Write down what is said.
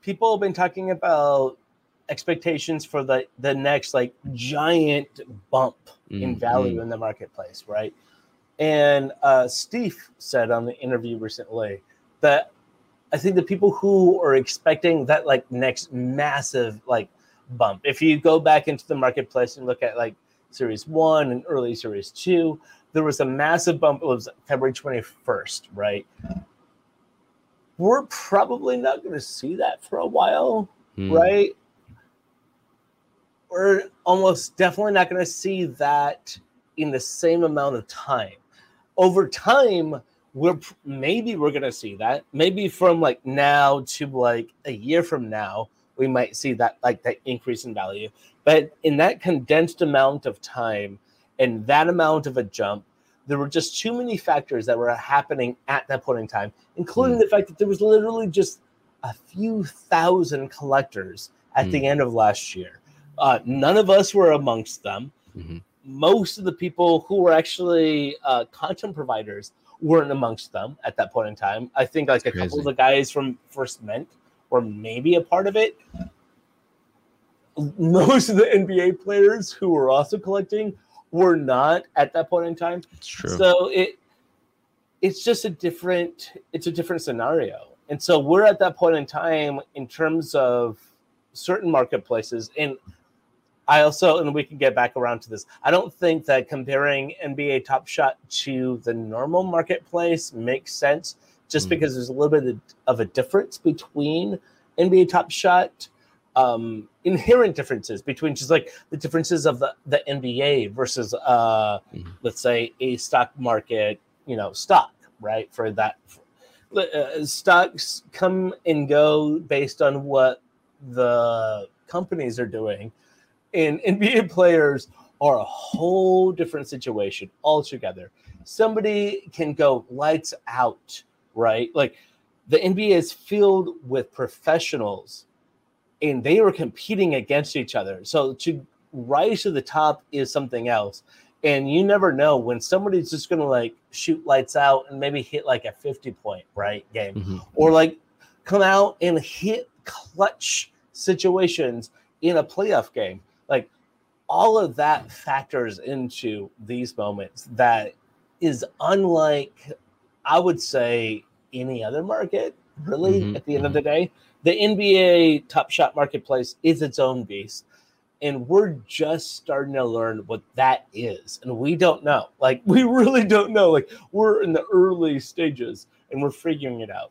people have been talking about expectations for the the next like giant bump mm-hmm. in value in the marketplace, right? And uh, Steve said on the interview recently that I think the people who are expecting that like next massive like bump, if you go back into the marketplace and look at like Series One and early Series Two, there was a massive bump. It was February twenty first, right? We're probably not going to see that for a while, mm. right? We're almost definitely not going to see that in the same amount of time. Over time, we're maybe we're going to see that. Maybe from like now to like a year from now, we might see that like that increase in value. But in that condensed amount of time and that amount of a jump, there were just too many factors that were happening at that point in time, including mm. the fact that there was literally just a few thousand collectors at mm. the end of last year. Uh, none of us were amongst them. Mm-hmm. Most of the people who were actually uh, content providers weren't amongst them at that point in time. I think like That's a crazy. couple of the guys from First Mint were maybe a part of it most of the NBA players who were also collecting were not at that point in time. It's true. So it it's just a different it's a different scenario. And so we're at that point in time in terms of certain marketplaces and I also, and we can get back around to this. I don't think that comparing NBA Top Shot to the normal marketplace makes sense, just mm. because there's a little bit of a difference between NBA Top Shot um, inherent differences between just like the differences of the, the NBA versus, uh, mm-hmm. let's say, a stock market, you know, stock, right? For that, uh, stocks come and go based on what the companies are doing, and NBA players are a whole different situation altogether. Somebody can go lights out, right? Like the NBA is filled with professionals and they were competing against each other. So to rise to the top is something else. And you never know when somebody's just going to like shoot lights out and maybe hit like a 50 point, right? Game mm-hmm. or like come out and hit clutch situations in a playoff game. Like all of that factors into these moments that is unlike, I would say, any other market, really, mm-hmm. at the end mm-hmm. of the day the NBA Top Shot Marketplace is its own beast. And we're just starting to learn what that is. And we don't know. Like, we really don't know. Like, we're in the early stages and we're figuring it out.